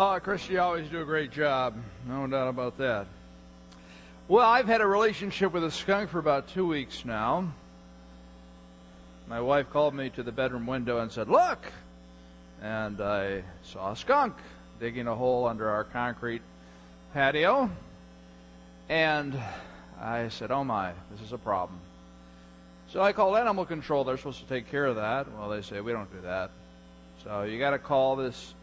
Oh, Chris, you always do a great job. No doubt about that. Well, I've had a relationship with a skunk for about two weeks now. My wife called me to the bedroom window and said, Look! And I saw a skunk digging a hole under our concrete patio. And I said, Oh my, this is a problem. So I called animal control. They're supposed to take care of that. Well, they say, We don't do that. So you got to call this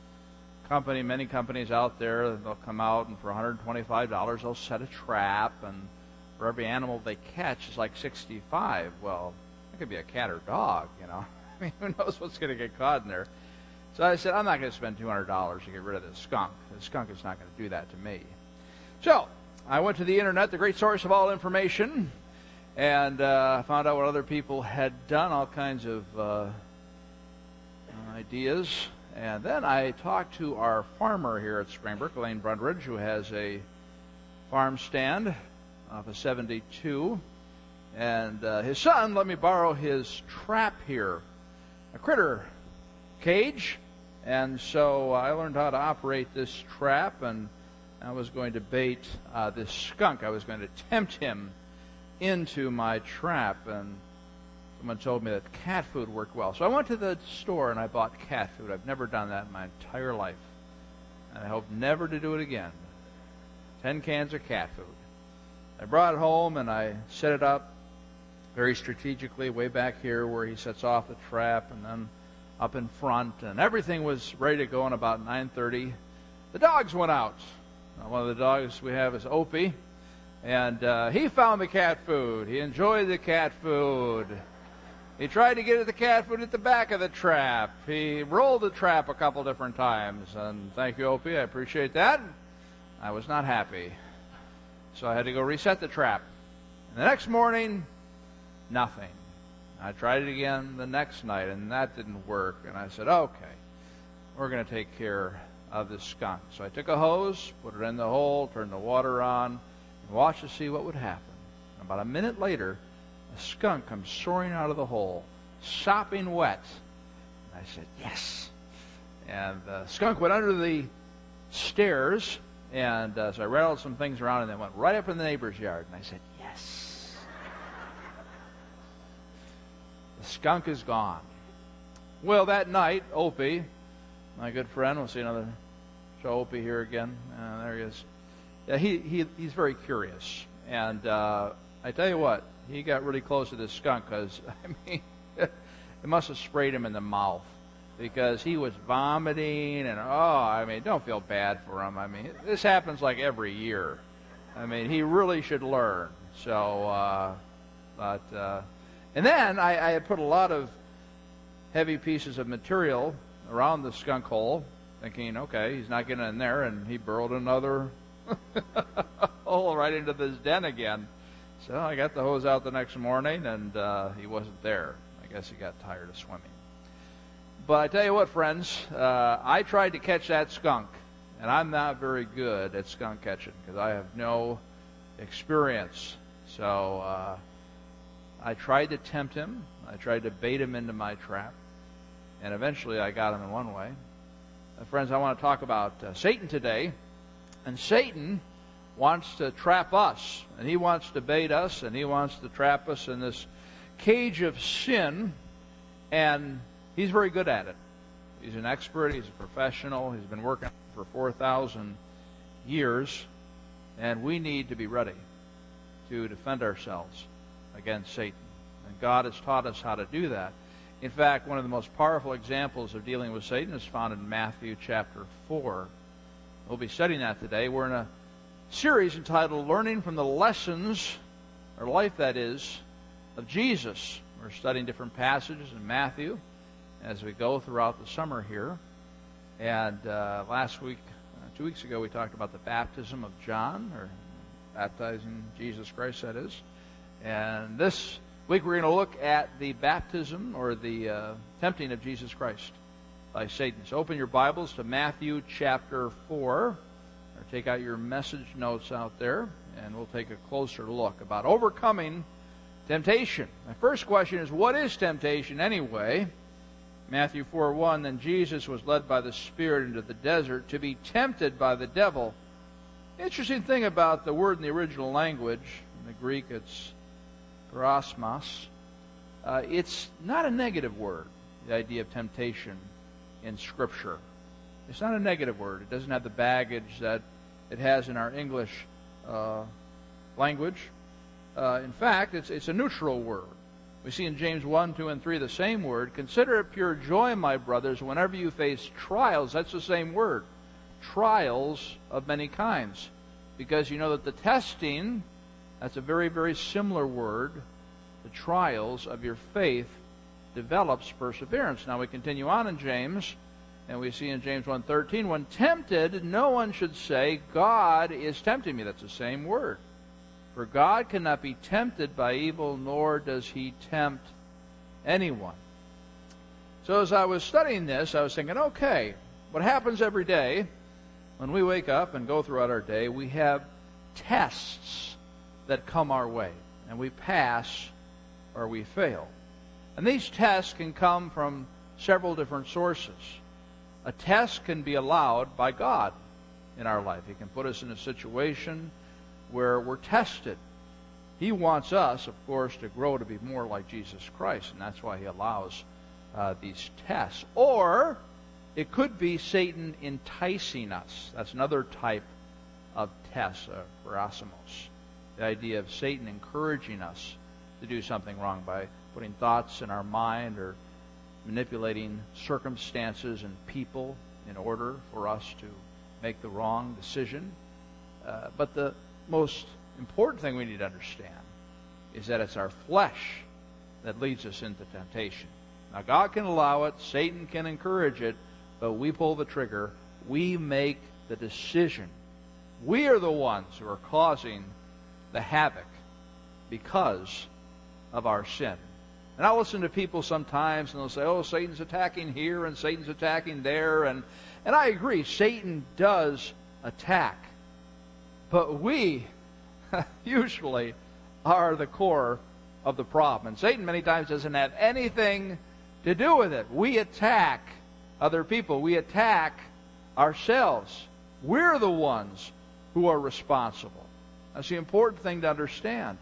company, many companies out there, they'll come out and for $125 they'll set a trap and for every animal they catch is like 65. Well, it could be a cat or dog, you know. I mean, who knows what's going to get caught in there. So I said, I'm not going to spend $200 to get rid of this skunk. The skunk is not going to do that to me. So I went to the internet, the great source of all information, and uh, found out what other people had done, all kinds of uh, ideas and then I talked to our farmer here at Springbrook, Elaine Brundridge, who has a farm stand off of 72. And uh, his son let me borrow his trap here, a critter cage. And so I learned how to operate this trap, and I was going to bait uh, this skunk. I was going to tempt him into my trap. And someone told me that cat food worked well. So I went to the store and I bought cat food. I've never done that in my entire life. And I hope never to do it again. Ten cans of cat food. I brought it home and I set it up very strategically way back here where he sets off the trap and then up in front and everything was ready to go in about 9.30 the dogs went out one of the dogs we have is opie and uh, he found the cat food he enjoyed the cat food he tried to get at the cat food at the back of the trap. He rolled the trap a couple different times. And thank you, Opie. I appreciate that. I was not happy. So I had to go reset the trap. And the next morning, nothing. I tried it again the next night, and that didn't work. And I said, okay, we're going to take care of this skunk. So I took a hose, put it in the hole, turned the water on, and watched to see what would happen. About a minute later, a skunk comes soaring out of the hole, sopping wet. And I said, Yes. And the skunk went under the stairs, and uh, so I rattled some things around and then went right up in the neighbor's yard. And I said, Yes. the skunk is gone. Well, that night, Opie, my good friend, we'll see another show Opie here again. Uh, there he is. Yeah, he, he he's very curious, and uh, I tell you what, he got really close to this skunk because I mean, it must have sprayed him in the mouth because he was vomiting and oh, I mean, don't feel bad for him. I mean, this happens like every year. I mean, he really should learn. So, uh, but uh, and then I, I had put a lot of heavy pieces of material around the skunk hole, thinking, okay, he's not getting in there, and he burrowed another hole right into this den again. So I got the hose out the next morning, and uh, he wasn't there. I guess he got tired of swimming. But I tell you what, friends, uh, I tried to catch that skunk, and I'm not very good at skunk catching because I have no experience. So uh, I tried to tempt him. I tried to bait him into my trap, and eventually I got him in one way. Uh, friends, I want to talk about uh, Satan today, and Satan wants to trap us, and he wants to bait us, and he wants to trap us in this cage of sin, and he's very good at it. He's an expert, he's a professional, he's been working for 4,000 years, and we need to be ready to defend ourselves against Satan. And God has taught us how to do that. In fact, one of the most powerful examples of dealing with Satan is found in Matthew chapter 4. We'll be studying that today. We're in a series entitled Learning from the Lessons, or Life that is, of Jesus. We're studying different passages in Matthew as we go throughout the summer here. And uh, last week, uh, two weeks ago, we talked about the baptism of John, or baptizing Jesus Christ, that is. And this week, we're going to look at the baptism or the uh, tempting of Jesus Christ by Satan. So open your Bibles to Matthew chapter 4 or take out your message notes out there, and we'll take a closer look about overcoming temptation. My first question is what is temptation anyway? Matthew 4 1, then Jesus was led by the Spirit into the desert to be tempted by the devil. Interesting thing about the word in the original language, in the Greek it's peirasmos, uh, it's not a negative word, the idea of temptation in Scripture. It's not a negative word. It doesn't have the baggage that it has in our English uh, language. Uh, in fact, it's, it's a neutral word. We see in James 1, 2, and 3 the same word. Consider it pure joy, my brothers, whenever you face trials. That's the same word. Trials of many kinds. Because you know that the testing, that's a very, very similar word. The trials of your faith develops perseverance. Now we continue on in James, and we see in James 1.13, when tempted, no one should say, God is tempting me. That's the same word. For God cannot be tempted by evil, nor does he tempt anyone. So as I was studying this, I was thinking, okay, what happens every day when we wake up and go throughout our day, we have tests that come our way, and we pass or we fail. And these tests can come from several different sources. A test can be allowed by God in our life. He can put us in a situation where we're tested. He wants us, of course, to grow to be more like Jesus Christ, and that's why he allows uh, these tests. Or it could be Satan enticing us. That's another type of test, uh, peirasmos. The idea of Satan encouraging us to do something wrong by putting thoughts in our mind or manipulating circumstances and people in order for us to make the wrong decision. Uh, but the most important thing we need to understand is that it's our flesh that leads us into temptation. Now, God can allow it, Satan can encourage it, but we pull the trigger. We make the decision. We are the ones who are causing the havoc because of our sin. And I'll listen to people sometimes and they'll say, oh, Satan's attacking here and Satan's attacking there. And, and I agree, Satan does attack. But we usually are the core of the problem. And Satan many times doesn't have anything to do with it. We attack other people, we attack ourselves. We're the ones who are responsible. That's the important thing to understand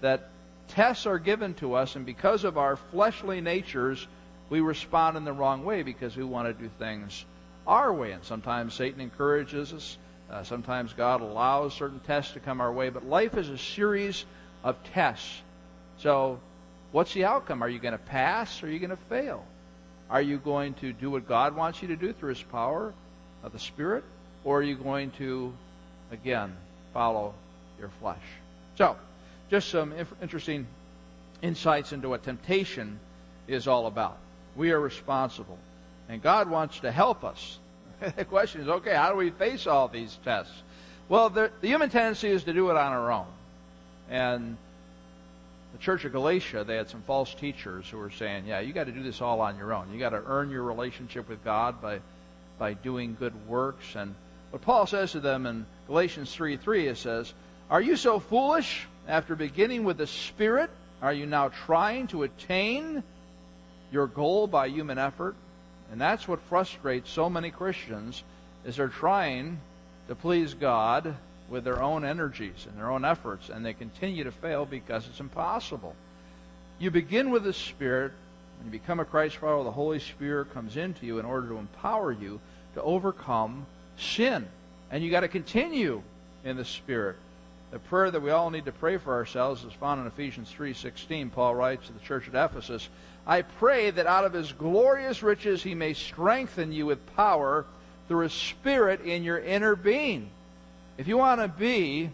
that tests are given to us, and because of our fleshly natures, we respond in the wrong way because we want to do things our way. And sometimes Satan encourages us uh, sometimes God allows certain tests to come our way, but life is a series of tests. So, what's the outcome? Are you going to pass or are you going to fail? Are you going to do what God wants you to do through His power of the Spirit? Or are you going to, again, follow your flesh? So, just some interesting insights into what temptation is all about. We are responsible. And God wants to help us the question is, okay, how do we face all these tests? Well, the, the human tendency is to do it on our own. And the Church of Galatia, they had some false teachers who were saying, yeah, you got to do this all on your own. You got to earn your relationship with God by, by doing good works. And what Paul says to them in Galatians 3 3, it says, Are you so foolish? After beginning with the Spirit, are you now trying to attain your goal by human effort? And that's what frustrates so many Christians is they're trying to please God with their own energies and their own efforts, and they continue to fail because it's impossible. You begin with the Spirit. When you become a Christ follower, the Holy Spirit comes into you in order to empower you to overcome sin. And you got to continue in the Spirit. The prayer that we all need to pray for ourselves is found in Ephesians 3:16. Paul writes to the church at Ephesus, I pray that out of his glorious riches he may strengthen you with power through his spirit in your inner being. If you want to be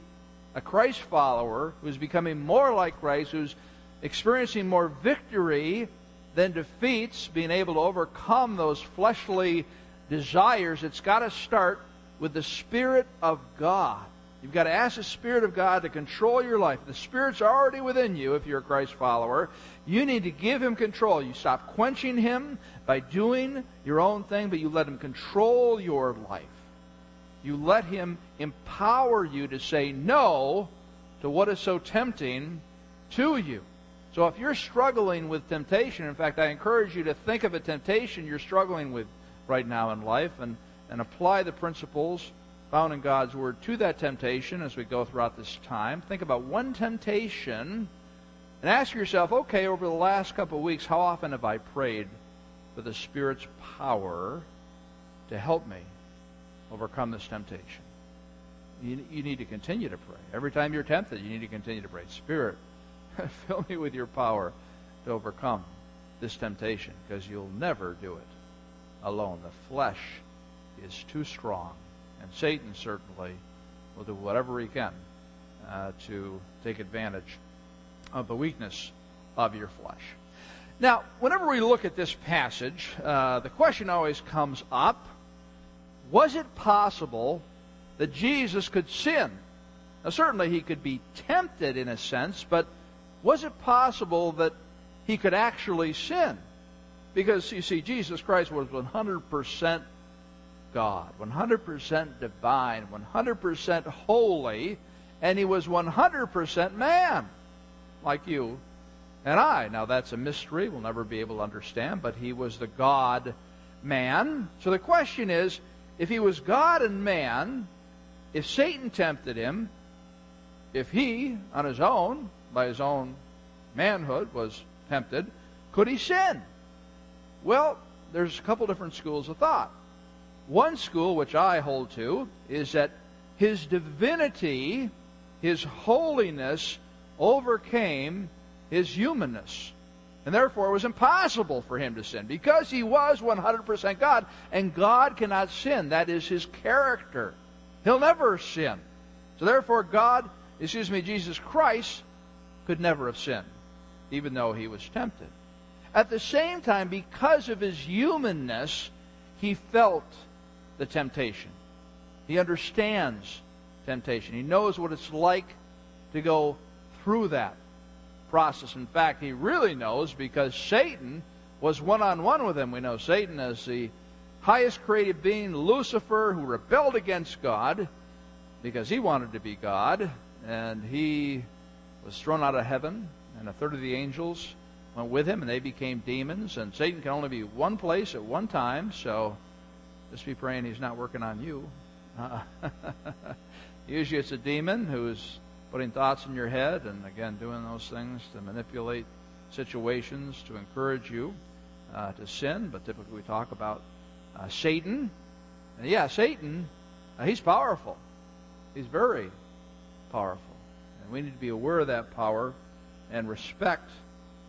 a Christ follower who's becoming more like Christ, who's experiencing more victory than defeats, being able to overcome those fleshly desires, it's got to start with the Spirit of God. You've got to ask the Spirit of God to control your life. The Spirit's already within you if you're a Christ follower. You need to give Him control. You stop quenching Him by doing your own thing, but you let Him control your life. You let Him empower you to say no to what is so tempting to you. So if you're struggling with temptation, in fact, I encourage you to think of a temptation you're struggling with right now in life and, and apply the principles found in God's Word to that temptation as we go throughout this time. Think about one temptation and ask yourself, okay, over the last couple of weeks, how often have I prayed for the Spirit's power to help me overcome this temptation? You, you need to continue to pray. Every time you're tempted, you need to continue to pray. Spirit, fill me with your power to overcome this temptation because you'll never do it alone. The flesh is too strong. And Satan certainly will do whatever he can uh, to take advantage of the weakness of your flesh. Now, whenever we look at this passage, uh, the question always comes up was it possible that Jesus could sin? Now, certainly he could be tempted in a sense, but was it possible that he could actually sin? Because, you see, Jesus Christ was 100% God, 100% divine, 100% holy, and he was 100% man, like you and I. Now, that's a mystery we'll never be able to understand, but he was the God man. So the question is if he was God and man, if Satan tempted him, if he, on his own, by his own manhood, was tempted, could he sin? Well, there's a couple different schools of thought. One school, which I hold to, is that his divinity, his holiness, overcame his humanness. And therefore, it was impossible for him to sin because he was 100% God, and God cannot sin. That is his character. He'll never sin. So, therefore, God, excuse me, Jesus Christ, could never have sinned, even though he was tempted. At the same time, because of his humanness, he felt the temptation. He understands temptation. He knows what it's like to go through that process. In fact, he really knows because Satan was one on one with him. We know Satan as the highest created being, Lucifer, who rebelled against God because he wanted to be God, and he was thrown out of heaven, and a third of the angels went with him, and they became demons. And Satan can only be one place at one time, so just be praying he's not working on you. Uh, usually it's a demon who's putting thoughts in your head and, again, doing those things to manipulate situations to encourage you uh, to sin. But typically we talk about uh, Satan. And yeah, Satan, uh, he's powerful. He's very powerful. And we need to be aware of that power and respect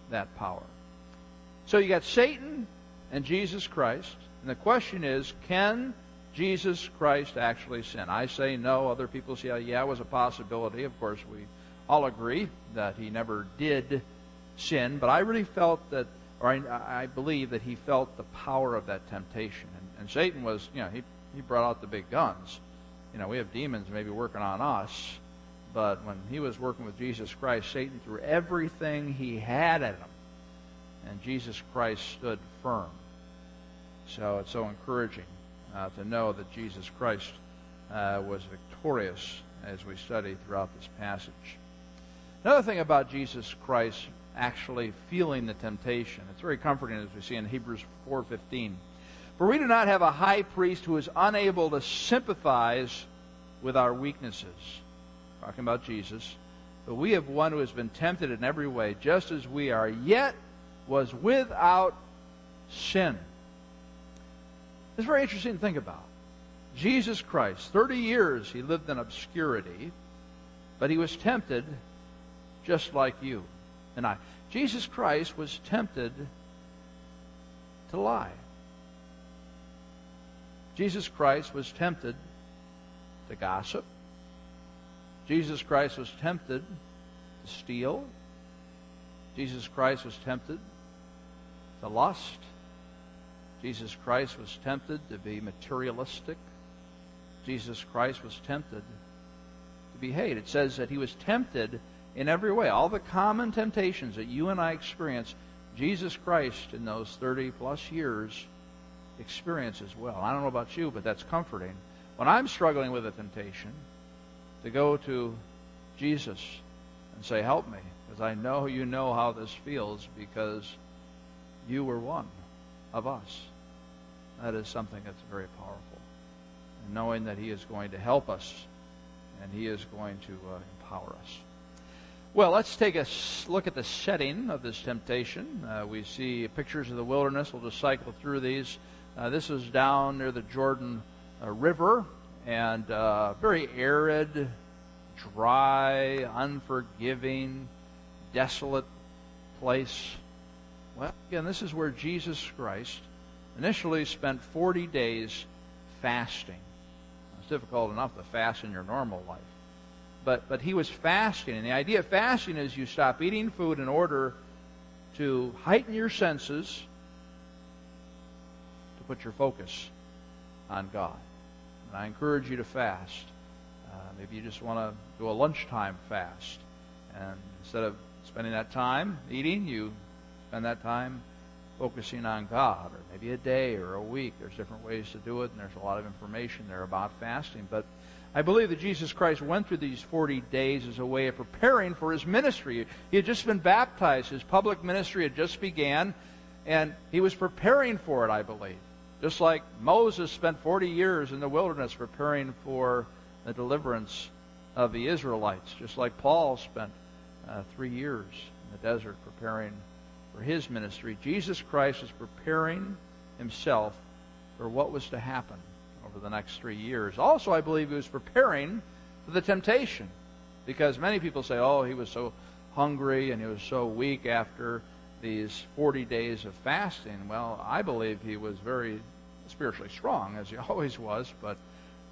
that power. So you got Satan and Jesus Christ. And the question is, can Jesus Christ actually sin? I say no. Other people say, yeah, it was a possibility. Of course, we all agree that he never did sin. But I really felt that, or I, I believe that he felt the power of that temptation. And, and Satan was, you know, he, he brought out the big guns. You know, we have demons maybe working on us. But when he was working with Jesus Christ, Satan threw everything he had at him. And Jesus Christ stood firm. So it's so encouraging uh, to know that Jesus Christ uh, was victorious as we study throughout this passage. Another thing about Jesus Christ actually feeling the temptation, it's very comforting as we see in Hebrews 4:15. For we do not have a high priest who is unable to sympathize with our weaknesses. Talking about Jesus. But we have one who has been tempted in every way, just as we are, yet was without sin. It's very interesting to think about. Jesus Christ, 30 years he lived in obscurity, but he was tempted just like you and I. Jesus Christ was tempted to lie. Jesus Christ was tempted to gossip. Jesus Christ was tempted to steal. Jesus Christ was tempted to lust. Jesus Christ was tempted to be materialistic. Jesus Christ was tempted to be hate. It says that he was tempted in every way. All the common temptations that you and I experience, Jesus Christ in those 30 plus years experienced as well. I don't know about you, but that's comforting. When I'm struggling with a temptation, to go to Jesus and say, Help me, because. I know you know how this feels because you were one of us. That is something that's very powerful. And knowing that He is going to help us and He is going to uh, empower us. Well, let's take a look at the setting of this temptation. Uh, we see pictures of the wilderness. We'll just cycle through these. Uh, this is down near the Jordan uh, River and uh, very arid, dry, unforgiving, desolate place. Well, again, this is where Jesus Christ initially spent 40 days fasting. It's difficult enough to fast in your normal life. But, but he was fasting. And the idea of fasting is you stop eating food in order to heighten your senses, to put your focus on God. And I encourage you to fast. Uh, maybe you just want to do a lunchtime fast. And instead of spending that time eating, you spend that time focusing on God, or maybe a day or a week. There's different ways to do it, and there's a lot of information there about fasting. But I believe that Jesus Christ went through these 40 days as a way of preparing for his ministry. He had just been baptized, his public ministry had just began, and he was preparing for it, I believe. Just like Moses spent 40 years in the wilderness preparing for the deliverance of the Israelites, just like Paul spent uh, three years in the desert preparing for his ministry. Jesus Christ was preparing himself for what was to happen over the next three years. Also, I believe he was preparing for the temptation because many people say, oh, he was so hungry and he was so weak after these 40 days of fasting. Well, I believe he was very spiritually strong, as he always was, but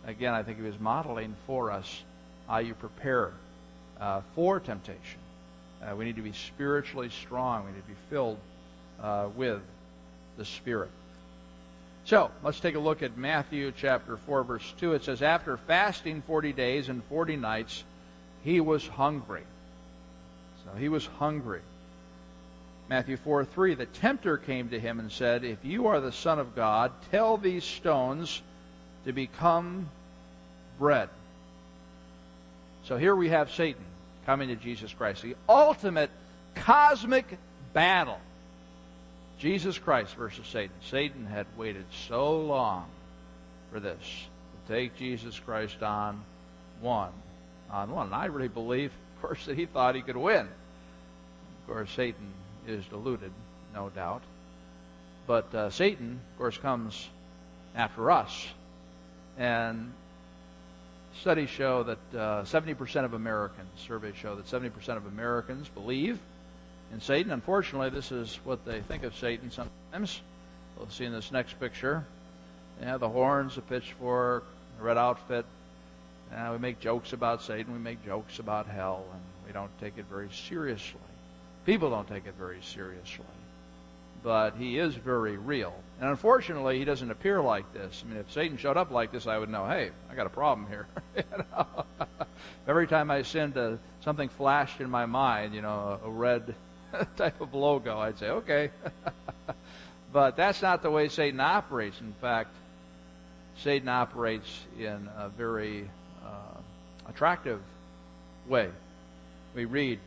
again, I think he was modeling for us how you prepare uh, for temptation. Uh, we need to be spiritually strong. We need to be filled uh, with the Spirit. So, let's take a look at Matthew chapter 4, verse 2. It says, After fasting 40 days and 40 nights, he was hungry. So, he was hungry. Matthew 4 3, the tempter came to him and said, If you are the Son of God, tell these stones to become bread. So here we have Satan coming to Jesus Christ, the ultimate cosmic battle. Jesus Christ versus Satan. Satan had waited so long for this to take Jesus Christ on one on one. And I really believe, of course, that he thought he could win. Of course, Satan is deluded, no doubt. But uh, Satan, of course, comes after us. And studies show that uh, 70% of Americans, surveys show that 70% of Americans believe in Satan. Unfortunately, this is what they think of Satan sometimes. We'll see in this next picture. Yeah, the horns, the pitchfork, the red outfit. Uh, we make jokes about Satan. We make jokes about hell, and we don't take it very seriously. People don't take it very seriously. But he is very real. And unfortunately, he doesn't appear like this. I mean, if Satan showed up like this, I would know, hey, I got a problem here. you know? Every time I sinned, uh, something flashed in my mind, you know, a, a red type of logo, I'd say, okay. but that's not the way Satan operates. In fact, Satan operates in a very uh, attractive way. We read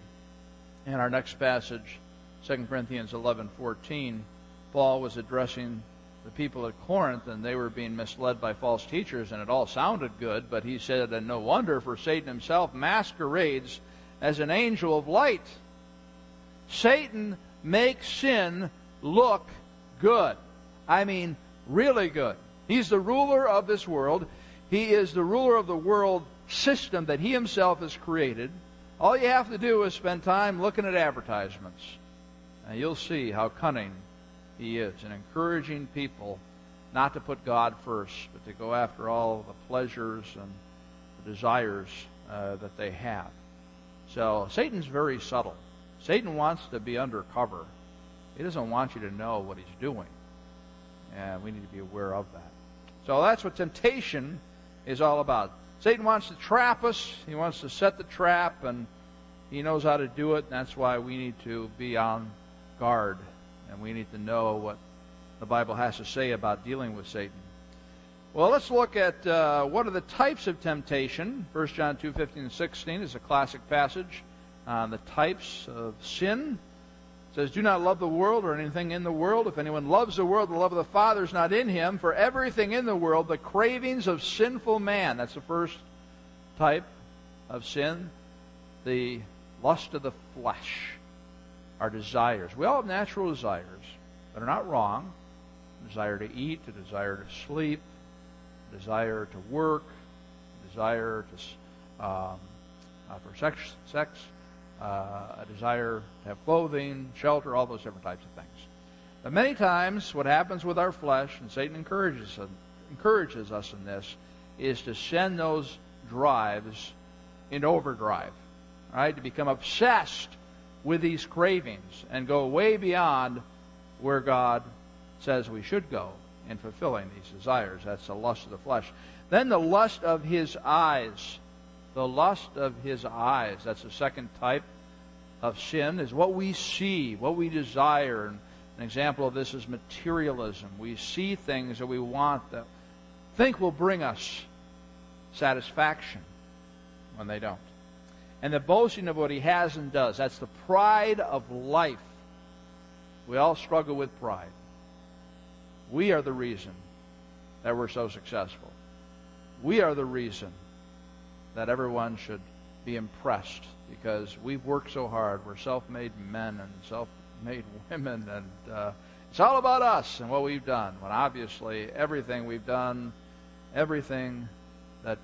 in our next passage, 2 Corinthians 11:14, Paul was addressing the people at Corinth, and they were being misled by false teachers, and it all sounded good, but he said, and no wonder, for Satan himself masquerades as an angel of light. Satan makes sin look good. I mean, really good. He's the ruler of this world. He is the ruler of the world system that he himself has created. All you have to do is spend time looking at advertisements, and you'll see how cunning he is in encouraging people not to put God first, but to go after all the pleasures and the desires uh, that they have. So Satan's very subtle. Satan wants to be undercover. He doesn't want you to know what he's doing. And we need to be aware of that. So that's what temptation is all about. Satan wants to trap us. He wants to set the trap, and he knows how to do it. And that's why we need to be on guard, and we need to know what the Bible has to say about dealing with Satan. Well, let's look at uh, what are the types of temptation. 1 John 2, 15 and 16 is a classic passage. on the types of sin. It says, Do not love the world or anything in the world. If anyone loves the world, the love of the Father is not in him. For everything in the world, the cravings of sinful man, that's the first type of sin, the lust of the flesh, our desires. We all have natural desires that are not wrong. Desire to eat, a desire to sleep, a desire to work, a desire to um, uh, for sex, sex uh, a desire to have clothing, shelter, all those different types of things. But many times, what happens with our flesh, and Satan encourages encourages us in this, is to send those drives into overdrive, right? To become obsessed with these cravings and go way beyond where God says we should go in fulfilling these desires. That's the lust of the flesh. Then the lust of his eyes. The lust of his eyes. That's the second type of sin, is what we see, what we desire. And an example of this is materialism. We see things that we want that think will bring us satisfaction when they don't. And the boasting of what he has and does. That's the pride of life. We all struggle with pride. We are the reason that we're so successful. We are the reason that everyone should be impressed because we've worked so hard. We're self made men and self made women, and uh, it's all about us and what we've done. When obviously everything we've done, everything that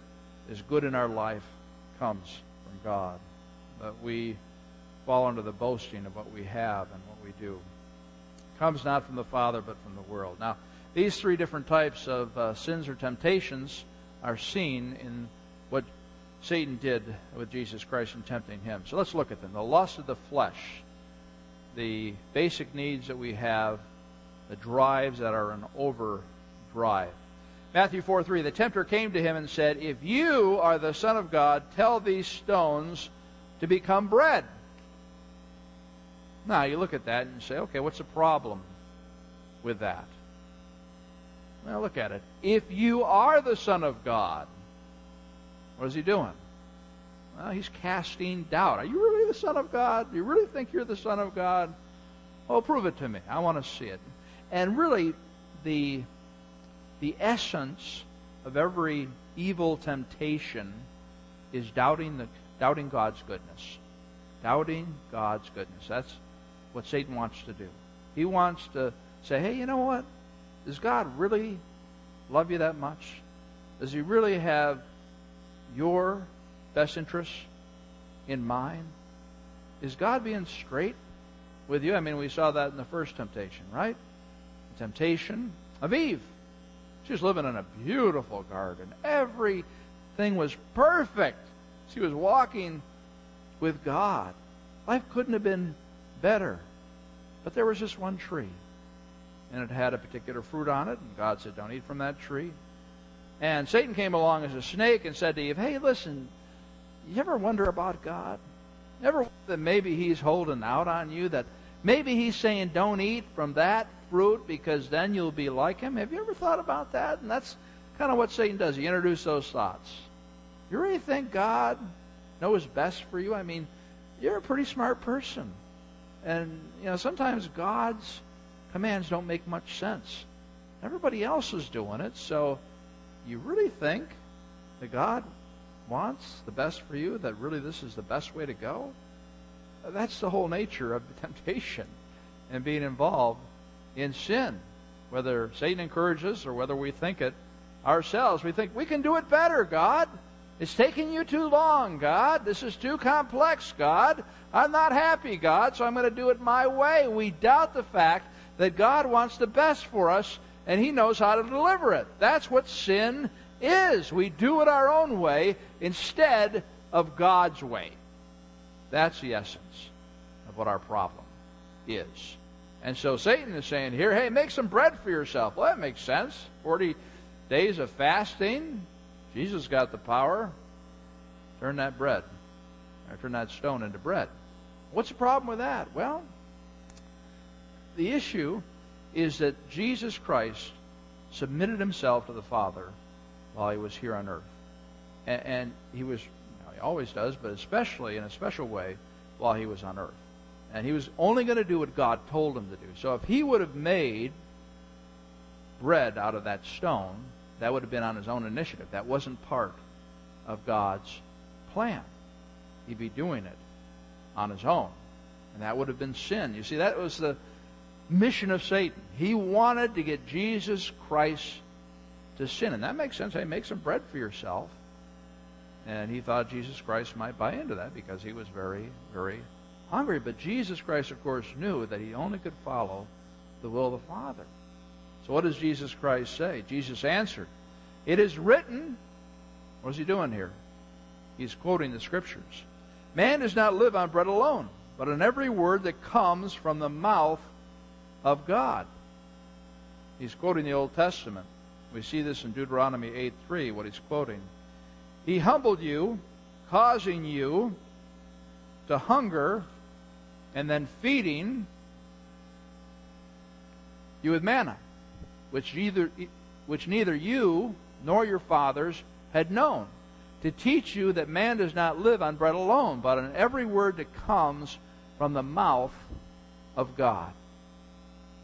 is good in our life comes from God. But we fall under the boasting of what we have and what we do. It comes not from the Father, but from the world. Now, these three different types of uh, sins or temptations are seen in what Satan did with Jesus Christ in tempting him. So let's look at them. The lust of the flesh, the basic needs that we have, the drives that are an overdrive. Matthew 4 3, the tempter came to him and said, If you are the Son of God, tell these stones to become bread. Now, you look at that and say, okay, what's the problem with that? Well, look at it. If you are the Son of God, what is he doing? Well, he's casting doubt. Are you really the Son of God? Do you really think you're the Son of God? Oh, prove it to me. I want to see it. And really, the, the essence of every evil temptation is doubting, the, doubting God's goodness. Doubting God's goodness. That's what Satan wants to do. He wants to say, hey, you know what? Does God really love you that much? Does he really have your best interests in mind? Is God being straight with you? I mean, we saw that in the first temptation, right? The temptation of Eve. She was living in a beautiful garden. Everything was perfect. She was walking with God. Life couldn't have been better. But there was just one tree. And it had a particular fruit on it. And God said, Don't eat from that tree. And Satan came along as a snake and said to Eve, Hey, listen, you ever wonder about God? Ever that maybe He's holding out on you? That maybe He's saying, Don't eat from that fruit because then you'll be like Him? Have you ever thought about that? And that's kind of what Satan does. He introduces those thoughts. You really think God knows best for you? I mean, you're a pretty smart person. And, you know, sometimes God's commands don't make much sense. Everybody else is doing it, so you really think that God wants the best for you, that really this is the best way to go? That's the whole nature of the temptation and being involved in sin. Whether Satan encourages or whether we think it ourselves, we think we can do it better, God. It's taking you too long, God. This is too complex, God. I'm not happy, God, so I'm going to do it my way. We doubt the fact that God wants the best for us and He knows how to deliver it. That's what sin is. We do it our own way instead of God's way. That's the essence of what our problem is. And so Satan is saying here, hey, make some bread for yourself. Well, that makes sense. 40 days of fasting. Jesus got the power. Turn that bread, or turn that stone into bread. What's the problem with that? Well, the issue is that Jesus Christ submitted himself to the Father while he was here on earth. And, and he was, he always does, but especially in a special way, while he was on earth. And he was only going to do what God told him to do. So if he would have made bread out of that stone, that would have been on his own initiative. That wasn't part of God's plan. He'd be doing it on his own. And that would have been sin. You see, that was the mission of Satan. He wanted to get Jesus Christ to sin. And that makes sense. Hey, make some bread for yourself. And he thought Jesus Christ might buy into that because he was very, very hungry. But Jesus Christ, of course, knew that he only could follow the will of the Father. So what does Jesus Christ say? Jesus answered, It is written. What is he doing here? He's quoting the scriptures. Man does not live on bread alone, but on every word that comes from the mouth of God. He's quoting the Old Testament. We see this in Deuteronomy 8 3, what he's quoting. He humbled you, causing you to hunger, and then feeding you with manna, which neither, which neither you nor your fathers had known, to teach you that man does not live on bread alone, but on every word that comes from the mouth of God.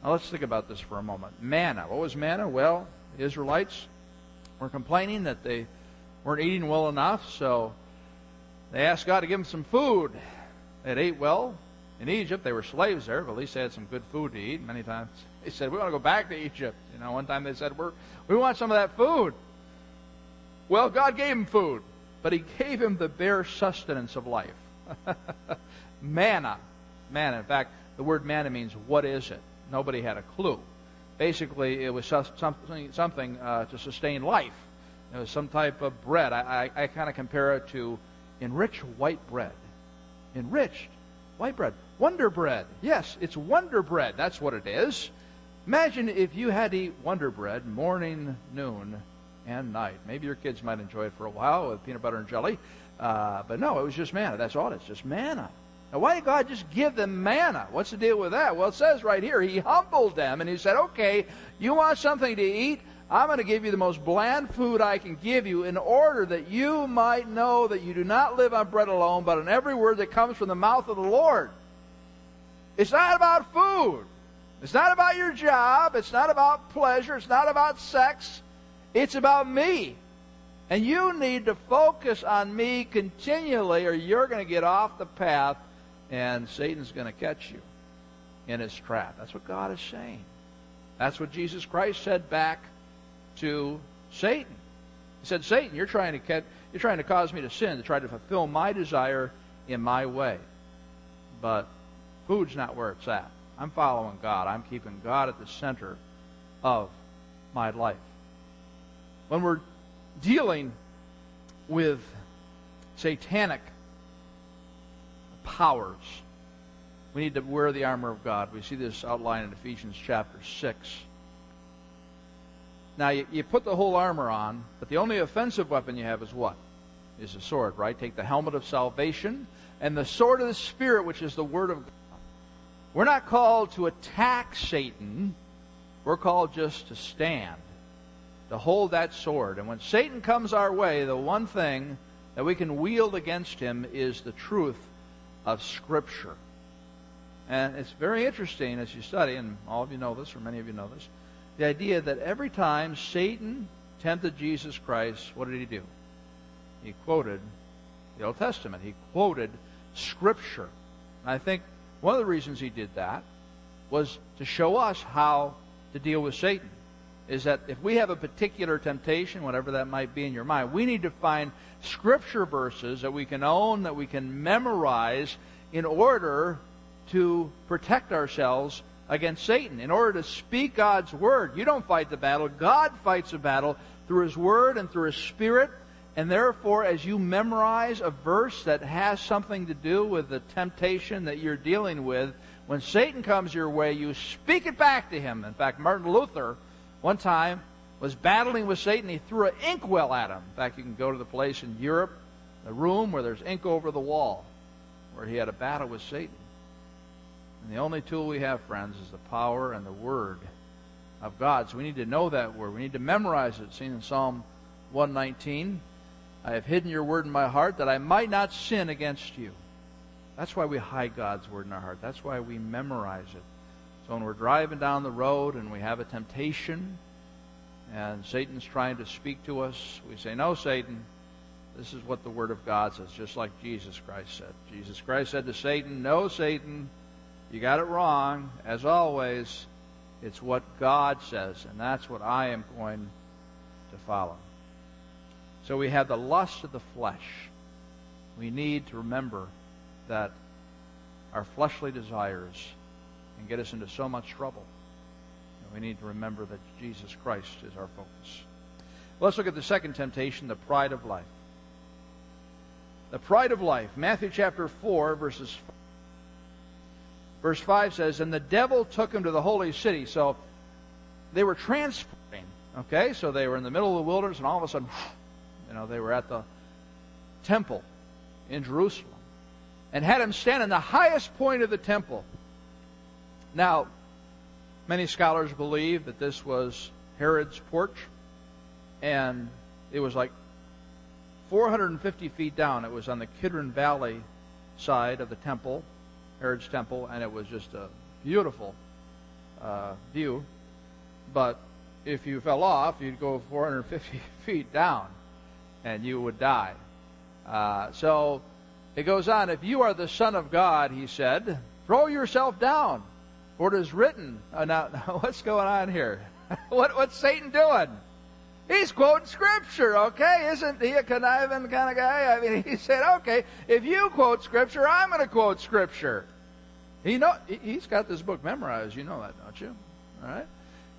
Now let's think about this for a moment. Manna. What was manna? Well, the Israelites were complaining that they weren't eating well enough, so they asked God to give them some food. They ate well in Egypt. They were slaves there, but at least they had some good food to eat. Many times they said, "We want to go back to Egypt." You know, one time they said, "We're we want some of that food." Well, God gave him food, but He gave him the bare sustenance of life. manna, manna. In fact, the word manna means what is it? Nobody had a clue. Basically, it was something, something uh, to sustain life. It was some type of bread. I, I, I kind of compare it to enriched white bread. Enriched white bread. Wonder bread. Yes, it's Wonder bread. That's what it is. Imagine if you had to eat Wonder bread morning, noon, and night. Maybe your kids might enjoy it for a while with peanut butter and jelly. Uh, but no, it was just manna. That's all. It's just manna. Now, why did God just give them manna? What's the deal with that? Well, it says right here, He humbled them and He said, okay, you want something to eat? I'm going to give you the most bland food I can give you in order that you might know that you do not live on bread alone, but on every word that comes from the mouth of the Lord. It's not about food. It's not about your job. It's not about pleasure. It's not about sex. It's about me. And you need to focus on me continually, or you're going to get off the path and Satan's going to catch you in his trap. That's what God is saying. That's what Jesus Christ said back to Satan. He said, Satan, you're trying to catch, you're trying to cause me to sin, to try to fulfill my desire in my way. But food's not where it's at. I'm following God. I'm keeping God at the center of my life. When we're dealing with satanic powers. We need to wear the armor of God. We see this outlined in Ephesians chapter 6. Now, you, you, put the whole armor on, but the only offensive weapon you have is what? Is a sword, right? Take the helmet of salvation and the sword of the Spirit, which is the Word of God. We're not called to attack Satan. We're called just to stand, to hold that sword. And when Satan comes our way, the one thing that we can wield against him is the truth of Scripture. And it's very interesting as you study, and all of you know this, or many of you know this, the idea that every time Satan tempted Jesus Christ, what did he do? He quoted the Old Testament. He quoted Scripture. And I think one of the reasons he did that was to show us how to deal with Satan. Is that if we have a particular temptation, whatever that might be in your mind, we need to find scripture verses that we can own, that we can memorize in order to protect ourselves against Satan, in order to speak God's word. You don't fight the battle, God fights the battle through His word and through His spirit. And therefore, as you memorize a verse that has something to do with the temptation that you're dealing with, when Satan comes your way, you speak it back to him. In fact, Martin Luther, one time, was battling with Satan. He threw an inkwell at him. In fact, you can go to the place in Europe, the room where there's ink over the wall, where he had a battle with Satan. And the only tool we have, friends, is the power and the word of God. So we need to know that word. We need to memorize it. Seen in Psalm 119. I have hidden your word in my heart that I might not sin against you. That's why we hide God's Word in our heart. That's why we memorize it. So when we're driving down the road and we have a temptation and Satan's trying to speak to us, we say, No, Satan, this is what the Word of God says, just like Jesus Christ said. Jesus Christ said to Satan, No, Satan, you got it wrong. As always, it's what God says, and that's what I am going to follow. So we have the lust of the flesh. We need to remember that our fleshly desires can get us into so much trouble. And we need to remember that Jesus Christ is our focus. Let's look at the second temptation, the pride of life. The pride of life. Matthew chapter 4, verses Verse 5 says, And the devil took him to the holy city. So they were transporting. Okay, so they were in the middle of the wilderness, and all of a sudden, you know, they were at the temple in Jerusalem and had him stand in the highest point of the temple. Now, many scholars believe that this was Herod's porch, and it was like 450 feet down. It was on the Kidron Valley side of the temple, Herod's temple, and it was just a beautiful uh, view. But if you fell off, you'd go 450 feet down, and you would die. Uh, so it goes on. If you are the Son of God, he said, throw yourself down, for it is written. Uh, now, now, what's going on here? what, what's Satan doing? He's quoting scripture, okay? Isn't he a conniving kind of guy? I mean, he said, okay, if you quote scripture, I'm going to quote scripture. He know he's got this book memorized. You know that, don't you? All right.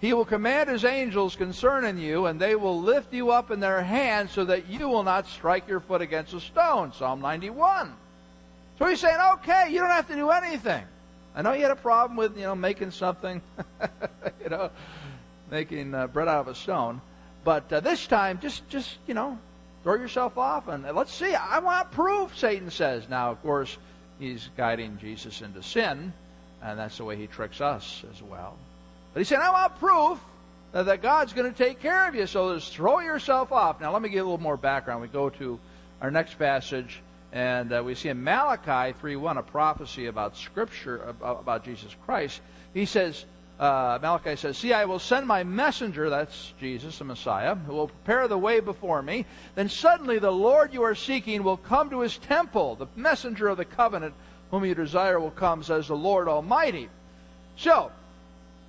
He will command his angels concerning you, and they will lift you up in their hands so that you will not strike your foot against a stone. Psalm 91. So he's saying, okay, you don't have to do anything. I know you had a problem with, you know, making something, you know, making uh, bread out of a stone. But uh, this time, just, just, you know, throw yourself off and let's see. I want proof, Satan says. Now, of course, he's guiding Jesus into sin, and that's the way he tricks us as well. But he said, I want proof that God's going to take care of you, so just throw yourself off. Now, let me give a little more background. We go to our next passage, and uh, we see in Malachi 3.1 a prophecy about Scripture, about, about Jesus Christ. He says, uh, Malachi says, See, I will send my messenger, that's Jesus, the Messiah, who will prepare the way before me. Then suddenly the Lord you are seeking will come to his temple. The messenger of the covenant whom you desire will come, says the Lord Almighty. So,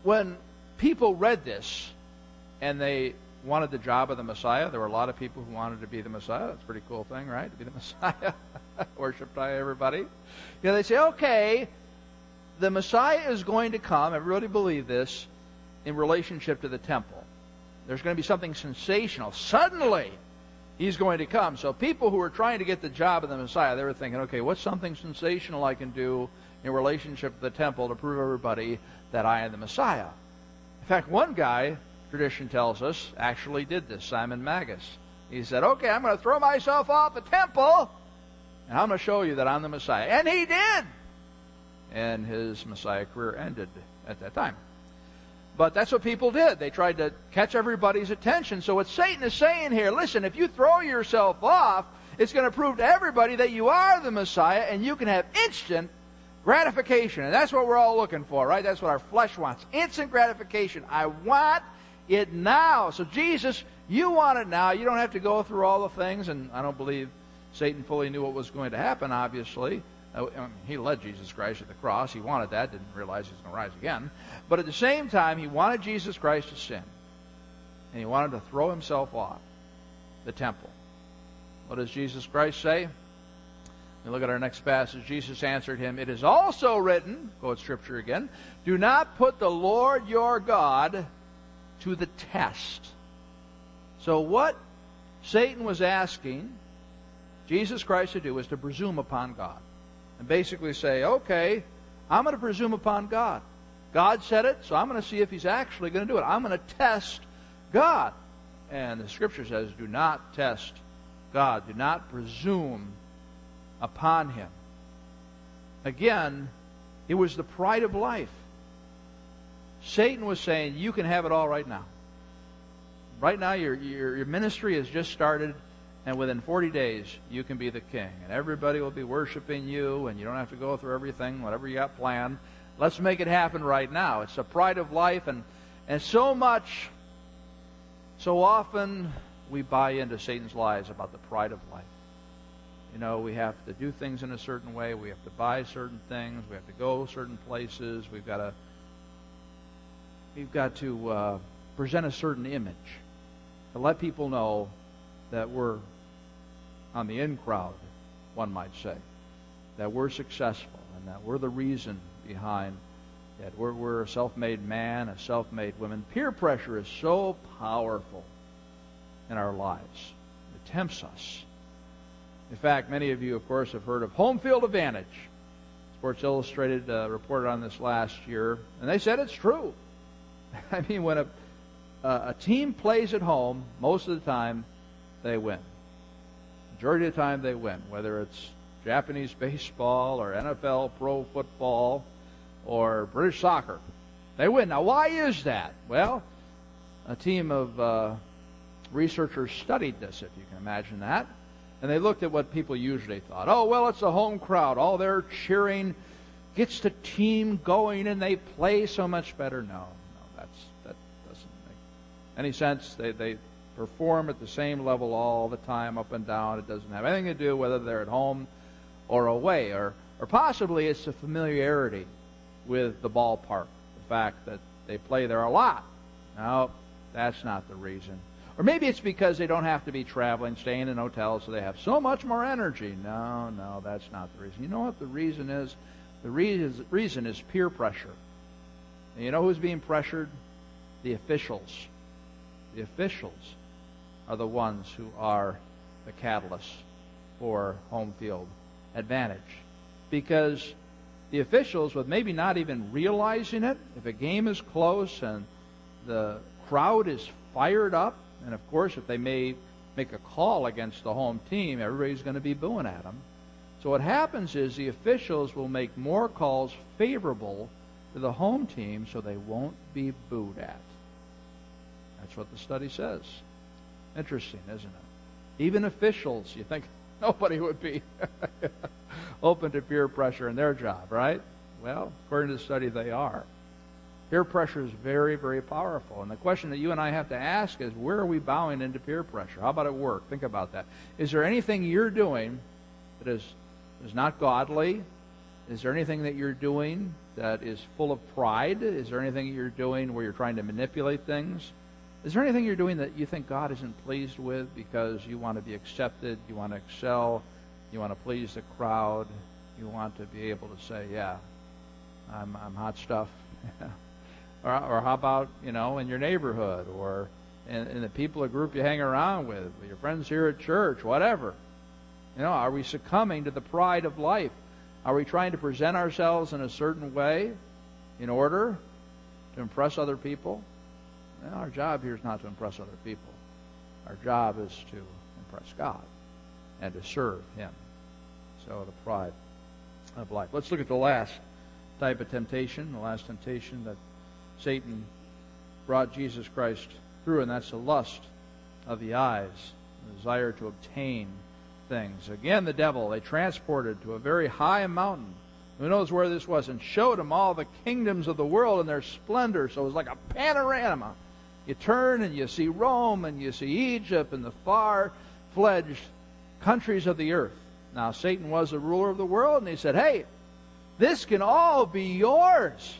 when people read this and they wanted the job of the Messiah, there were a lot of people who wanted to be the Messiah. That's a pretty cool thing, right? To be the Messiah. Worshipped by everybody. You know, they say, okay, the Messiah is going to come, everybody believe this, in relationship to the temple. There's going to be something sensational. Suddenly, he's going to come. So people who were trying to get the job of the Messiah, they were thinking, okay, what's something sensational I can do in relationship to the temple to prove everybody that I am the Messiah? In fact, one guy, tradition tells us, actually did this, Simon Magus. He said, okay, I'm going to throw myself off the temple, and I'm going to show you that I'm the Messiah. And he did and his Messiah career ended at that time. But that's what people did. They tried to catch everybody's attention. So what Satan is saying here, listen, if you throw yourself off, it's going to prove to everybody that you are the Messiah and you can have instant gratification. And that's what we're all looking for, right? That's what our flesh wants. Instant gratification. I want it now. So Jesus, you want it now. You don't have to go through all the things. And I don't believe Satan fully knew what was going to happen, obviously. Uh, he led Jesus Christ to the cross. He wanted that, didn't realize he was going to rise again. But at the same time, he wanted Jesus Christ to sin. And he wanted to throw himself off the temple. What does Jesus Christ say? We look at our next passage. Jesus answered him, It is also written, quote scripture again, do not put the Lord your God to the test. So what Satan was asking Jesus Christ to do was to presume upon God and basically say, okay, I'm going to presume upon God. God said it, so I'm going to see if He's actually going to do it. I'm going to test God. And the Scripture says, do not test God. Do not presume upon Him. Again, it was the pride of life. Satan was saying, you can have it all right now. Right now, your, your, your ministry has just started, and within 40 days you can be the king and everybody will be worshiping you and you don't have to go through everything whatever you got planned let's make it happen right now. It's the pride of life and and so much so often we buy into satan's lies about the pride of life. You know we have to do things in a certain way. We have to buy certain things. We have to go certain places. We've got to we've got to uh, present a certain image to let people know that we're on the in crowd, one might say, that we're successful and that we're the reason behind that we're, we're a self-made man, a self-made woman. Peer pressure is so powerful in our lives. It tempts us. In fact, many of you, of course, have heard of home field advantage. Sports Illustrated uh, reported on this last year, and they said it's true. I mean, when a, a team plays at home, most of the time they win. Majority of the time they win, whether it's Japanese baseball or NFL pro football or British soccer. They win. Now, why is that? Well, a team of uh, researchers studied this, if you can imagine that. And they looked at what people usually thought. Oh, well, it's a home crowd. All their cheering gets the team going and they play so much better. No, no, that's, that doesn't make any sense. They, they, perform at the same level all the time, up and down. It doesn't have anything to do whether they're at home or away, or or possibly it's a familiarity with the ballpark, the fact that they play there a lot. No, that's not the reason. Or maybe it's because they don't have to be traveling, staying in hotels, so they have so much more energy. No, no, that's not the reason. You know what the reason is? The reason, reason is peer pressure. And you know who's being pressured? The officials. The officials are the ones who are the catalyst for home field advantage. Because the officials, with maybe not even realizing it, if a game is close and the crowd is fired up, and of course, if they may make a call against the home team, everybody's going to be booing at them. So what happens is the officials will make more calls favorable to the home team so they won't be booed at. That's what the study says. Interesting, isn't it? Even officials, you think nobody would be open to peer pressure in their job, right? Well, according to the study, they are. Peer pressure is very, very powerful. And the question that you and I have to ask is where are we bowing into peer pressure? How about at work? Think about that. Is there anything you're doing that is, is not godly? Is there anything that you're doing that is full of pride? Is there anything that you're doing where you're trying to manipulate things? Is there anything you're doing that you think God isn't pleased with because you want to be accepted, you want to excel, you want to please the crowd, you want to be able to say, yeah, I'm, I'm hot stuff? or, or how about, you know, in your neighborhood or in, in the people, a group you hang around with your friends here at church, whatever? You know, are we succumbing to the pride of life? Are we trying to present ourselves in a certain way in order to impress other people? Our job here is not to impress other people. Our job is to impress God and to serve Him. So the pride of life. Let's look at the last type of temptation, the last temptation that Satan brought Jesus Christ through, and that's the lust of the eyes, the desire to obtain things. Again, the devil, they transported to a very high mountain. Who knows where this was? And showed him all the kingdoms of the world and their splendor. So it was like a panorama you turn and you see Rome and you see Egypt and the far fledged countries of the earth. Now, Satan was the ruler of the world, and he said, Hey, this can all be yours.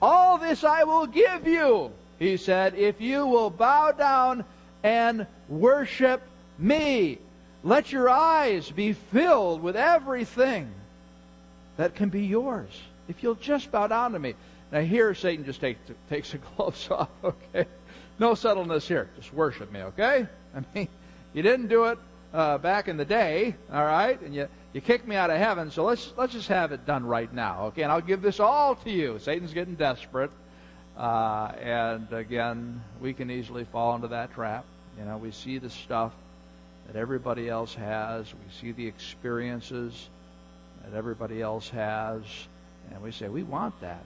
All this I will give you, he said, if you will bow down and worship me. Let your eyes be filled with everything that can be yours. If you'll just bow down to me. Now, here Satan just takes, takes the clothes off, okay? No subtleness here. Just worship me, okay? I mean, you didn't do it uh, back in the day, all right? And you you kicked me out of heaven, so let's let's just have it done right now, okay? And I'll give this all to you. Satan's getting desperate, uh, and again, we can easily fall into that trap. You know, we see the stuff that everybody else has. We see the experiences that everybody else has, and we say we want that.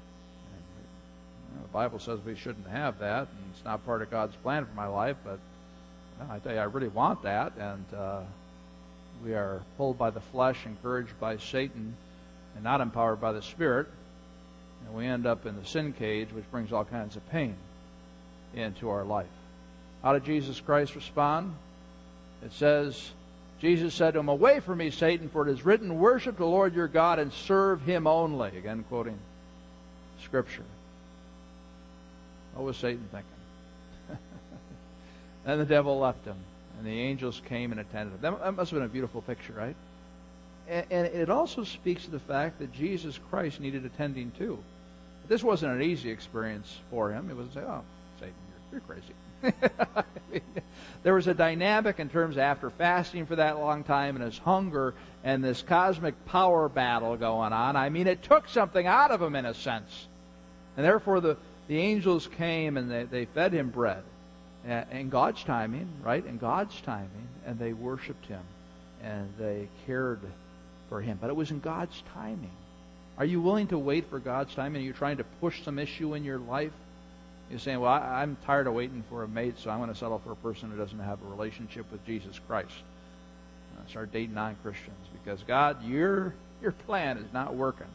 The Bible says we shouldn't have that, and it's not part of God's plan for my life, but No, I tell you, I really want that, and uh, we are pulled by the flesh, encouraged by Satan, and not empowered by the Spirit, and we end up in the sin cage, which brings all kinds of pain into our life. How did Jesus Christ respond? It says, Jesus said to him, Away from me, Satan, for it is written, Worship the Lord your God and serve him only. Again, quoting Scripture. Oh, what was Satan thinking? then the devil left him, and the angels came and attended him. That must have been a beautiful picture, right? And it also speaks to the fact that Jesus Christ needed attending too. This wasn't an easy experience for him. It was say, oh, Satan, you're, you're crazy. there was a dynamic in terms of after fasting for that long time and his hunger and this cosmic power battle going on. I mean, it took something out of him in a sense. And therefore, the, the angels came and they, they fed him bread. In God's timing, right? In God's timing. And they worshiped him. And they cared for him. But it was in God's timing. Are you willing to wait for God's timing? Are you trying to push some issue in your life? You're saying, well, I, am tired of waiting for a mate, so I'm going to settle for a person who doesn't have a relationship with Jesus Christ. Uh, start dating non-Christians because God, your your plan is not working.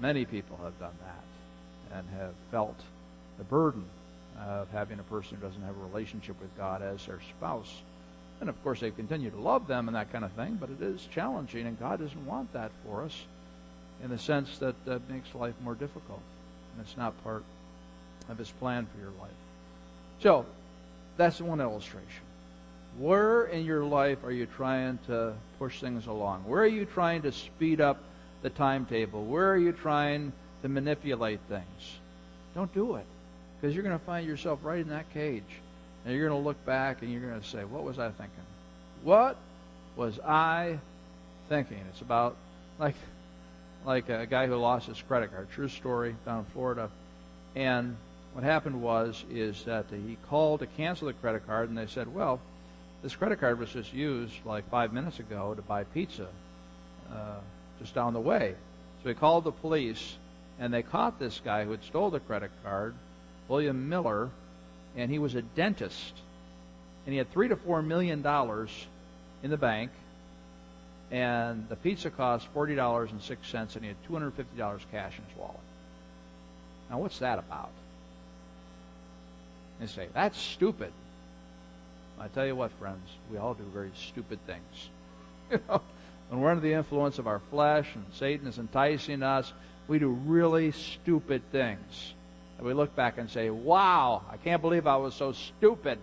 Many people have done that and have felt the burden of having a person who doesn't have a relationship with God as their spouse. And of course, they continue to love them and that kind of thing, but it is challenging, and God doesn't want that for us in the sense that that makes life more difficult. And it's not part of His plan for your life. So, that's one illustration. Where in your life are you trying to push things along? Where are you trying to speed up the timetable? Where are you trying to manipulate things? Don't do it. Because you're going to find yourself right in that cage. And you're going to look back and you're going to say, What was I thinking? What was I thinking? It's about like like a guy who lost his credit card. True story down in Florida. And what happened was is that he called to cancel the credit card, and they said, "Well, this credit card was just used like five minutes ago to buy pizza uh, just down the way." So he called the police, and they caught this guy who had stole the credit card, William Miller, and he was a dentist, and he had three to four million dollars in the bank, and the pizza cost forty dollars and six cents, and he had two hundred fifty dollars cash in his wallet. Now, what's that about? They say that's stupid. I tell you what, friends, we all do very stupid things. You know, when we're under the influence of our flesh and Satan is enticing us, we do really stupid things. And we look back and say, "Wow, I can't believe I was so stupid."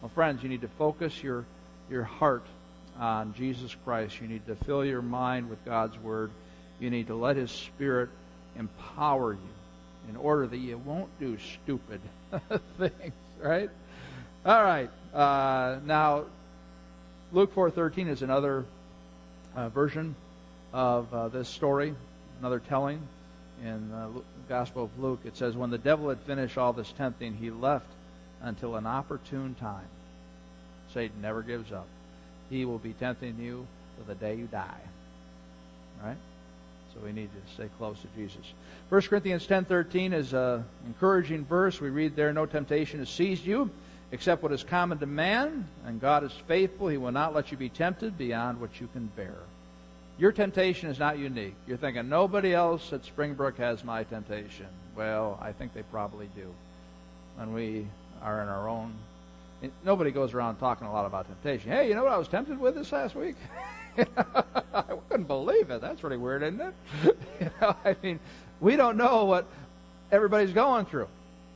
Well, friends, you need to focus your your heart on Jesus Christ. You need to fill your mind with God's Word. You need to let His Spirit empower you in order that you won't do stupid things, right? All right. Uh, now, Luke 4.13 is another uh, version of uh, this story, another telling. In uh, the Gospel of Luke, it says, When the devil had finished all this tempting, he left until an opportune time. Satan never gives up. He will be tempting you to the day you die. Right? So we need to stay close to Jesus. 1 Corinthians 10:13 is an encouraging verse. We read there, "No temptation has seized you, except what is common to man, and God is faithful. He will not let you be tempted beyond what you can bear." Your temptation is not unique. You're thinking nobody else at Springbrook has my temptation. Well, I think they probably do. When we are in our own nobody goes around talking a lot about temptation. Hey, you know what I was tempted with this last week? I couldn't believe it. That's really weird, isn't it? you know, I mean, we don't know what everybody's going through.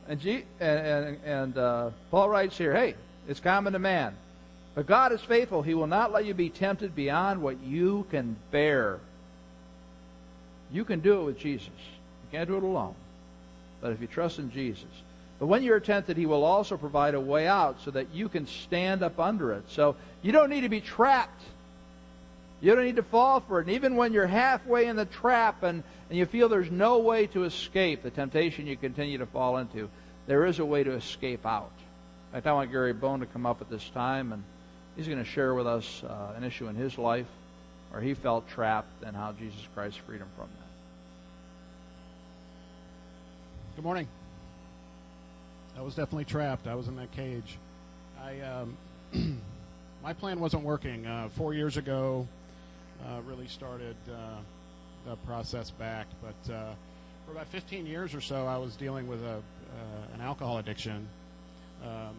And, G, and, and, and uh, Paul writes here, hey, it's common to man. But God is faithful. He will not let you be tempted beyond what you can bear. You can do it with Jesus. You can't do it alone. But if you trust in Jesus, but when you're tempted, He will also provide a way out so that you can stand up under it. So you don't need to be trapped. You don't need to fall for it. And even when you're halfway in the trap and, and you feel there's no way to escape the temptation you continue to fall into, there is a way to escape out. In fact, I want Gary Bone to come up at this time, and he's going to share with us uh, an issue in his life where he felt trapped and how Jesus Christ freed him from that. Good morning. I was definitely trapped. I was in that cage. I um, my plan wasn't working. Uh, four years ago, uh, really started uh, the process back. But uh, for about 15 years or so, I was dealing with a uh, an alcohol addiction um,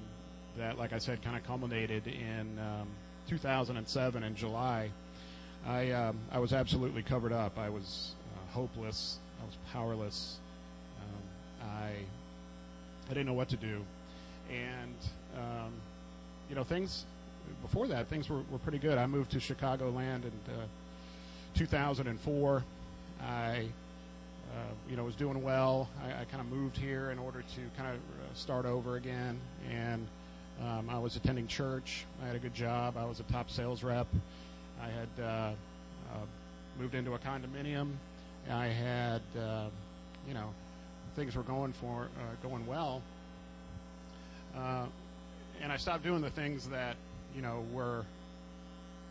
that, like I said, kind of culminated in um, 2007 in July. I um, I was absolutely covered up. I was uh, hopeless. I was powerless. Um, I I didn't know what to do, and um, you know things before that things were, were pretty good. I moved to Chicagoland in uh, 2004. I uh, you know was doing well. I, I kind of moved here in order to kind of uh, start over again, and um, I was attending church. I had a good job. I was a top sales rep. I had uh, uh, moved into a condominium. I had, uh, you know, things were going for uh, going well. Uh, and I stopped doing the things that, you know, were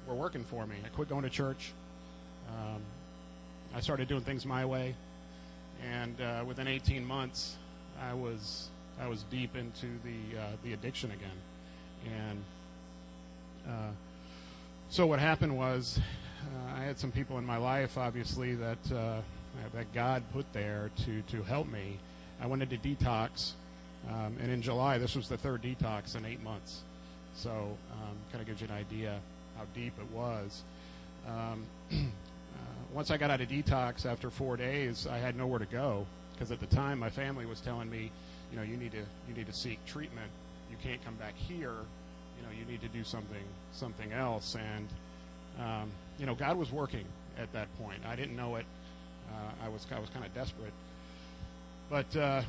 were working for me. I quit going to church. Um, I started doing things my way, and uh, within 18 months, I was I was deep into the uh, the addiction again, and uh, so what happened was uh, I had some people in my life, obviously that uh, that God put there to to help me. I went into detox, um, and in July, this was the third detox in eight months. So um, kind of gives you an idea how deep it was. Um, uh, once I got out of detox after four days, I had nowhere to go because at the time my family was telling me, you know, you need to you need to seek treatment. You can't come back here. You know, you need to do something something else. And um, you know, God was working at that point. I didn't know it. Uh, I was I was kind of desperate. But uh, uh,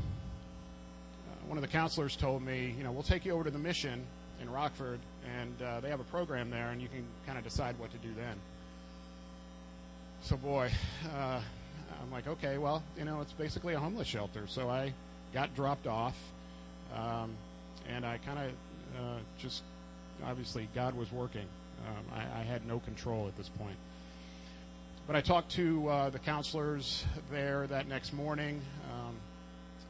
one of the counselors told me, you know, we'll take you over to the mission in Rockford, and uh, they have a program there, and you can kind of decide what to do then. So, boy, uh, I'm like, okay, well, you know, it's basically a homeless shelter. So I got dropped off, um, and I kind of uh, just obviously God was working. Um, I, I, had no control at this point. But I talked to uh, the counselors there that next morning. Um,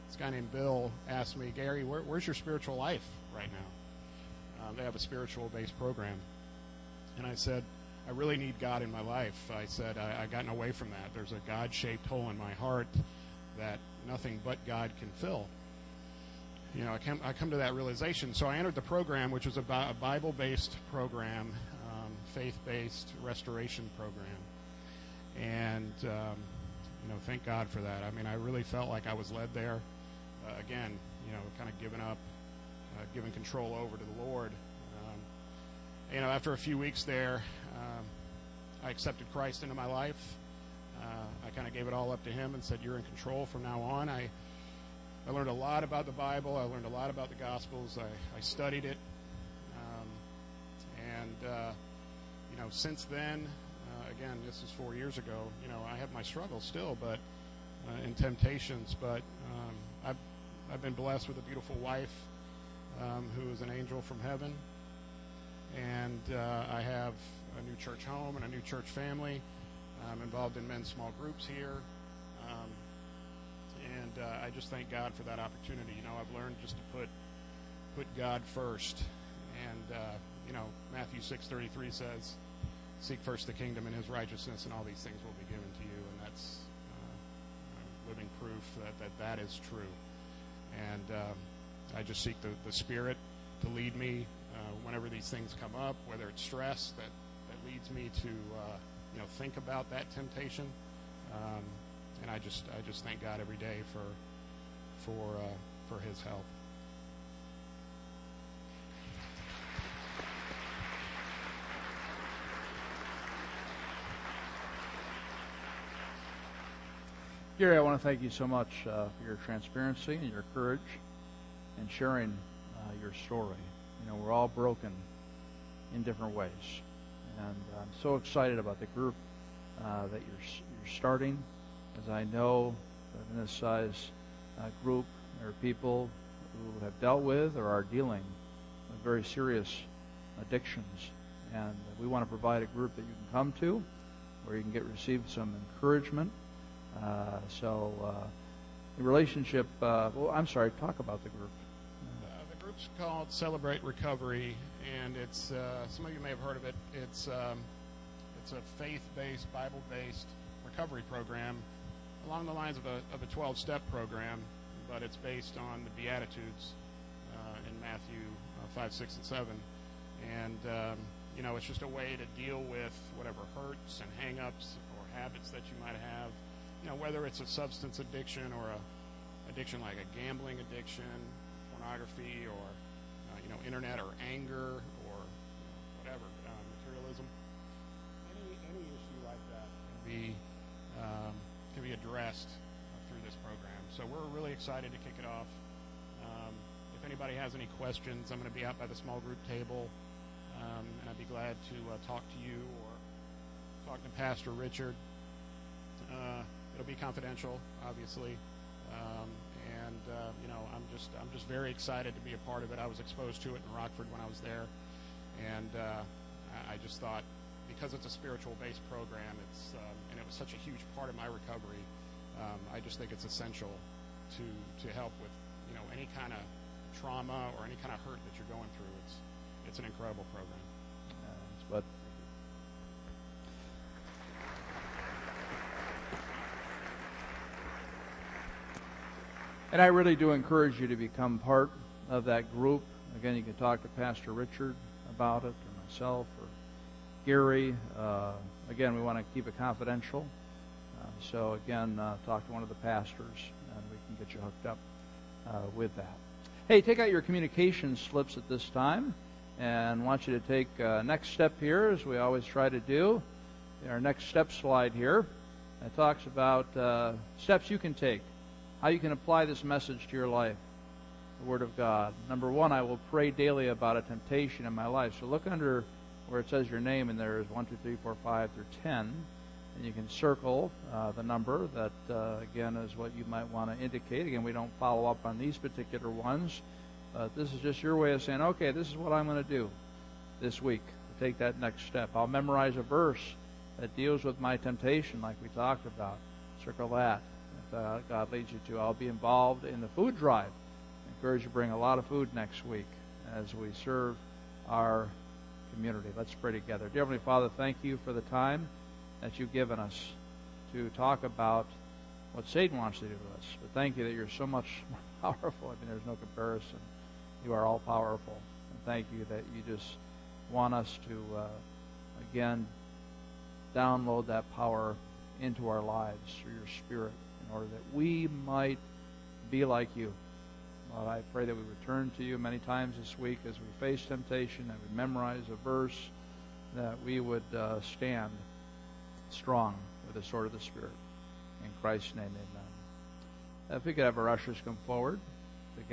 this guy named Bill asked me, Gary, where, where's your spiritual life right now? Um, they have a spiritual based program. And I said, I really need God in my life. I said, I, I've gotten away from that. There's a God shaped hole in my heart that nothing but God can fill. You know, I come, I come to that realization. So I entered the program, which was a, a Bible based program, um, faith based restoration program. And, um, you know, thank God for that. I mean, I really felt like I was led there. Uh, again, you know, kind of giving up, uh, giving control over to the Lord. Um, you know, after a few weeks there, um, I accepted Christ into my life. Uh, I kind of gave it all up to Him and said, "You're in control from now on." I I learned a lot about the Bible. I learned a lot about the Gospels. I, I studied it, um, and uh, you know, since then, uh, again, this is four years ago. You know, I have my struggles still, but uh, and temptations. But um, I've I've been blessed with a beautiful wife um, who is an angel from heaven, and uh, I have a new church home and a new church family. I'm involved in men's small groups here. Um, and uh, I just thank God for that opportunity. You know, I've learned just to put put God first, and uh, you know, Matthew six thirty three says, "Seek first the kingdom and His righteousness, and all these things will be given to you." And that's uh, living proof that, that that is true. And um, I just seek the, the Spirit to lead me uh, whenever these things come up, whether it's stress that leads me to uh, you know think about that temptation. Um, and I just I just thank God every day for for uh, for His help. Gary, I want to thank you so much uh, for your transparency and your courage and sharing uh, your story. You know, we're all broken in different ways, and I'm so excited about the group uh, that you're you're starting as I know that in this size uh, group, there are people who have dealt with or are dealing with very serious addictions. And we want to provide a group that you can come to where you can get receive some encouragement. Uh, so, uh, the relationship, uh, well, I'm sorry, talk about the group. Group's called Celebrate Recovery, and it's uh, some of you may have heard of it. It's um, it's a faith-based, Bible-based recovery program along the lines of a of a 12-step program, but it's based on the Beatitudes uh, in Matthew uh, 5, 6, and 7, and um, you know it's just a way to deal with whatever hurts and hang-ups or habits that you might have. You know whether it's a substance addiction or a addiction like a gambling addiction pornography or uh, you know internet or anger or you know, whatever uh, materialism. Any any issue like that can be um, can be addressed uh, through this program. So we're really excited to kick it off. Um, if anybody has any questions, I'm going to be out by the small group table, um, and I'd be glad to uh, talk to you or talk to Pastor Richard. Uh, it'll be confidential, obviously. Um, and uh, you know, I'm just I'm just very excited to be a part of it. I was exposed to it in Rockford when I was there, and uh, I just thought because it's a spiritual based program, it's um, and it was such a huge part of my recovery. Um, I just think it's essential to to help with you know any kind of trauma or any kind of hurt that you're going through. It's it's an incredible program. Uh, And I really do encourage you to become part of that group. Again, you can talk to Pastor Richard about it, or myself, or Gary. Uh, again, we want to keep it confidential. Uh, so, again, uh, talk to one of the pastors, and we can get you hooked up uh, with that. Hey, take out your communication slips at this time, and want you to take uh, next step here, as we always try to do. Our next step slide here. It talks about uh, steps you can take how you can apply this message to your life, the Word of God. Number one, I will pray daily about a temptation in my life. So look under where it says your name, and there is 1, 2, 3, 4, 5 through 10. And you can circle uh, the number that, uh, again, is what you might want to indicate. Again, we don't follow up on these particular ones. But this is just your way of saying, okay, this is what I'm going to do this week to take that next step. I'll memorize a verse that deals with my temptation, like we talked about. Circle that uh, God leads you to. I'll be involved in the food drive. I encourage you to bring a lot of food next week as we serve our community. Let's pray together. Dear Heavenly Father, thank you for the time that you've given us to talk about what Satan wants to do to us. But thank you that you're so much more powerful. I mean, there's no comparison. You are all powerful. And thank you that you just want us to, uh, again, download that power into our lives through your Spirit order that we might be like you. Lord, I pray that we return to you many times this week as we face temptation and we memorize a verse, that we would uh, stand strong with the sword of the Spirit. In Christ's name, amen. If we could have our ushers come forward. The